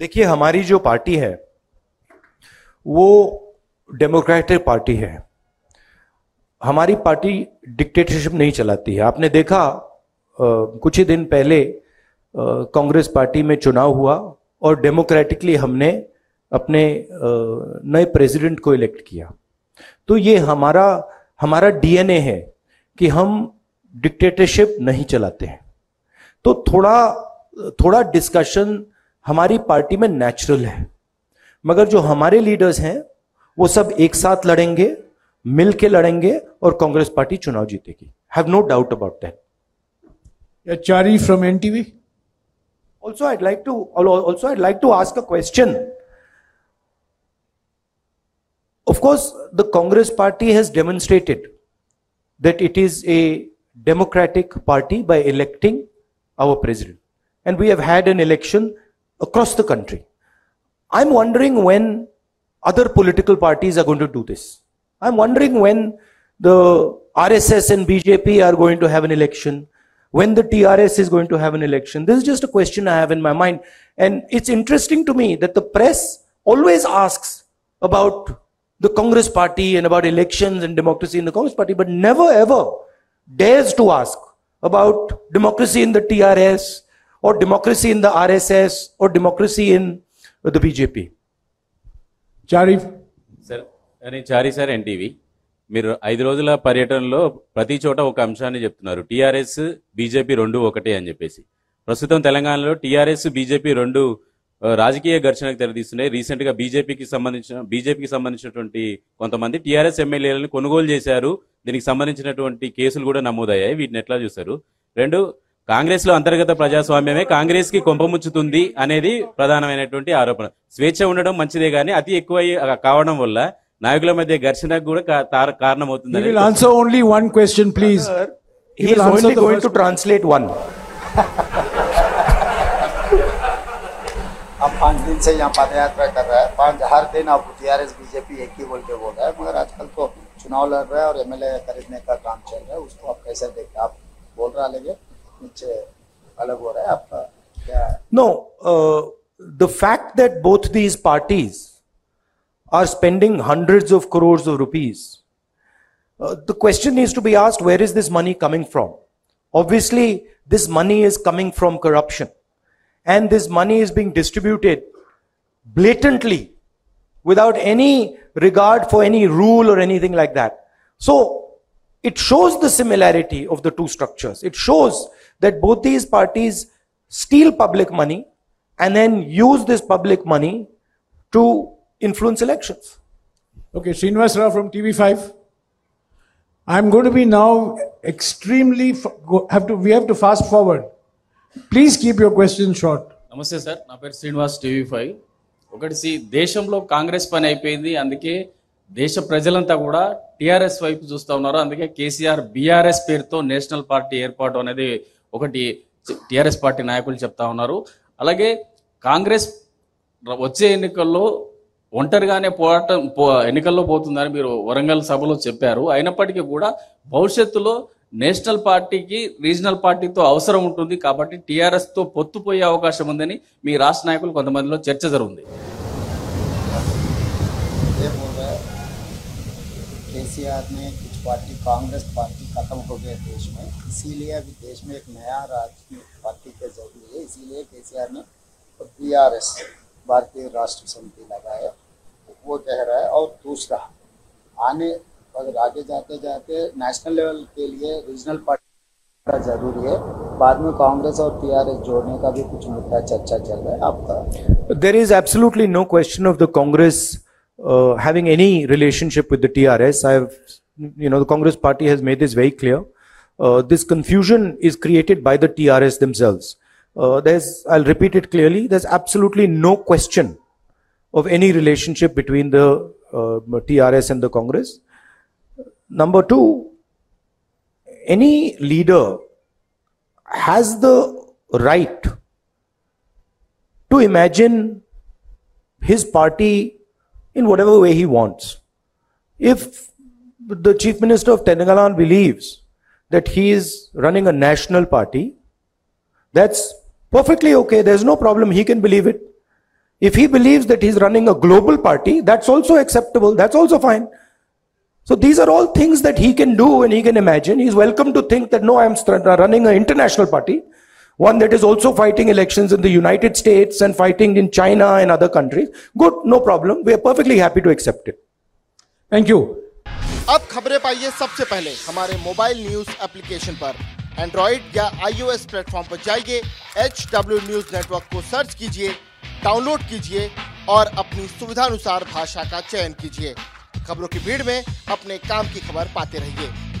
देखिए हमारी जो पार्टी है वो डेमोक्रेटिक पार्टी है। हमारी पार्टी डिक्टेटरशिप नहीं चलाती है। आपने देखा अ, कुछ ही दिन पहले कांग्रेस पार्टी में चुनाव हुआ और डेमोक्रेटिकली हमने अपने नए प्रेसिडेंट को इलेक्ट किया। तो ये हमारा हमारा डीएनए है कि हम डिक्टेटरशिप नहीं चलाते हैं। तो थोड़ा थोड़ा डिस्कशन हमारी पार्टी में नेचुरल है मगर जो हमारे लीडर्स हैं वो सब एक साथ लड़ेंगे मिल के लड़ेंगे और कांग्रेस पार्टी चुनाव जीतेगी have no doubt about that Chari from NTV. Also, I'd like to also I'd like to ask a question. Of course, the Congress party has demonstrated that it is a democratic party by electing our president. And we have had an election across the country. I'm wondering when other political parties are going to do this. I'm wondering when the RSS and BJP are going to have an election, when the TRS is going to have an election. This is just a question I have in my mind. And it's interesting to me that the press always asks about the Congress party and about elections and democracy in the Congress party, but never ever dares to ask about democracy in the TRS or democracy in the RSS or democracy in the BJP. Chari, sir నేను Chari sir NTV మీరు ఐదు రోజుల పర్యటనలో ప్రతి చోట ఒక అంశాన్ని చెప్తున్నారు. టీఆర్ఎస్ బీజేపీ రెండు ఒకటే అని చెప్పేసి. ప్రస్తుతం తెలంగాణలో టీఆర్ఎస్ బీజేపీ రెండు రాజకీయ ఘర్షణకు తెరదీస్తున్నాయి రీసెంట్గా బీజేపీకి సంబంధించిన బీజేపీకి సంబంధించినటువంటి కొంతమంది టీఆర్ఎస్ ఎమ్మెల్యేలను కొనుగోలు చేశారు. దీనికి సంబంధించినటువంటి కేసులు కూడా నమోదయ్యాయి. వీటిని ఎట్లా చూస్తారు? రెండు కాంగ్రెస్ లో అంతర్గత ప్రజాస్వామ్యమే కాంగ్రెస్ కి కొంపముచ్చుతుంది అనేది ప్రధానమైనటువంటి ఆరోపణ స్వేచ్ఛ ఉండడం మంచిదే గానీ అతి ఎక్కువ కావడం వల్ల నాయకుల మధ్య ఘర్షణకు కూడా కా- తార- he కారణమవుతుంది will answer only one question, please. He will is answer only the going first to translate one. हम पाँच दिन से यहाँ पद यात्रा कर रहे हैं पाँच हर दिन अब टीआरएस बीजेपी एक ही बोल के बोल रहा है मगर आजकल तो चुनाव लड़ रहा है और एमएलए खरीदने का काम चल रहा है उसको आप कैसे देखते हैं आप बोल रहा लेंगे नीचे अलग हो रहा है आपका क्या No, uh, the fact that both these parties are spending hundreds of crores of rupees, uh, the question needs to be asked where is this money coming from? Obviously, this money is coming from corruption. And this money is being distributed blatantly without any regard for any rule or anything like that. So, it shows the similarity of the two structures. It shows that both these parties steal public money and then use this public money to influence elections. Okay, Srinivas Rao from TV5. I'm going to be now extremely f- go- have to we have to fast forward. Please keep your questions short. నమస్తే sir నా పేరు Srinivas TV five ఒకటి C దేశంలో కాంగ్రెస్ పని అయిపోయింది అందుకే దేశ ప్రజలంతా కూడా టిఆర్ఎస్ వైపు చూస్తూ ఉన్నారు. అందుకే కేసీఆర్ బీఆర్ఎస్ పేరుతో నేషనల్ పార్టీ ఏర్పాటు అనేది ఒకటి టిఆర్ఎస్ పార్టీ నాయకులు చెప్తా ఉన్నారు. అలాగే కాంగ్రెస్ వచ్చే ఎన్నికల్లో ఒంటరిగానే పోరాటం పో ఎన్నికల్లో పోతుందని మీరు వరంగల్ సభలో చెప్పారు. అయినప్పటికీ కూడా భవిష్యత్తులో నేషనల్ పార్టీకి రీజనల్ పార్టీతో అవసరం ఉంటుంది కాబట్టి టీఆర్ఎస్తో పొత్తుపోయే పొత్తు పోయే అవకాశం ఉందని మీ రాష్ట్ర నాయకులు కొంతమందిలో చర్చ జరుగుతుంది केसीआर ने कुछ पार्टी, कांग्रेस पार्टी खत्म हो गए देश में। इसीलिए अभी देश में एक नया राजनीतिक पार्टी के ज़रूरी है। इसीलिए केसीआर ने B R S Bharatiya Rashtra समिति लगाया। वो कह रहा है, और दूसरा, आने अगर आगे जाते जाते नेशनल लेवल के लिए रीजनल पार्टी का ज़रूरी है। बाद में कांग्रेस और टीआरएस जोड़ने का भी कुछ मुद्दा चर्चा चल रहा है। आपका? There is absolutely no question of the Congress uh, having any relationship with the TRS. I have, you know, the Congress party has made this very clear. Uh, this confusion is created by the TRS themselves. Uh, there's, I'll repeat it clearly, there's absolutely no question of any relationship between the uh, TRS and the Congress. Number two, any leader has the right to imagine his party in whatever way he wants. If the chief minister of Telangana believes that he is running a national party, that's perfectly okay. There's no problem. He can believe it. If he believes that he's running a global party, that's also acceptable. That's also fine. So these are all things that he can do and he can imagine. He's welcome to think that no, I'm running an international party, one that is also fighting elections in the United States and fighting in China and other countries. Good, no problem. We are perfectly happy to accept it. Thank you. अब खबरें पाइए सबसे पहले हमारे mobile news application पर Android या iOS platform पर जाइए एच डब्ल्यू न्यूज़ नेटवर्क को सर्च कीजिए डाउनलोड कीजिए और अपनी सुविधानुसार भाषा का चयन कीजिए खबरों की भीड़ में अपने काम की खबर पाते रहिए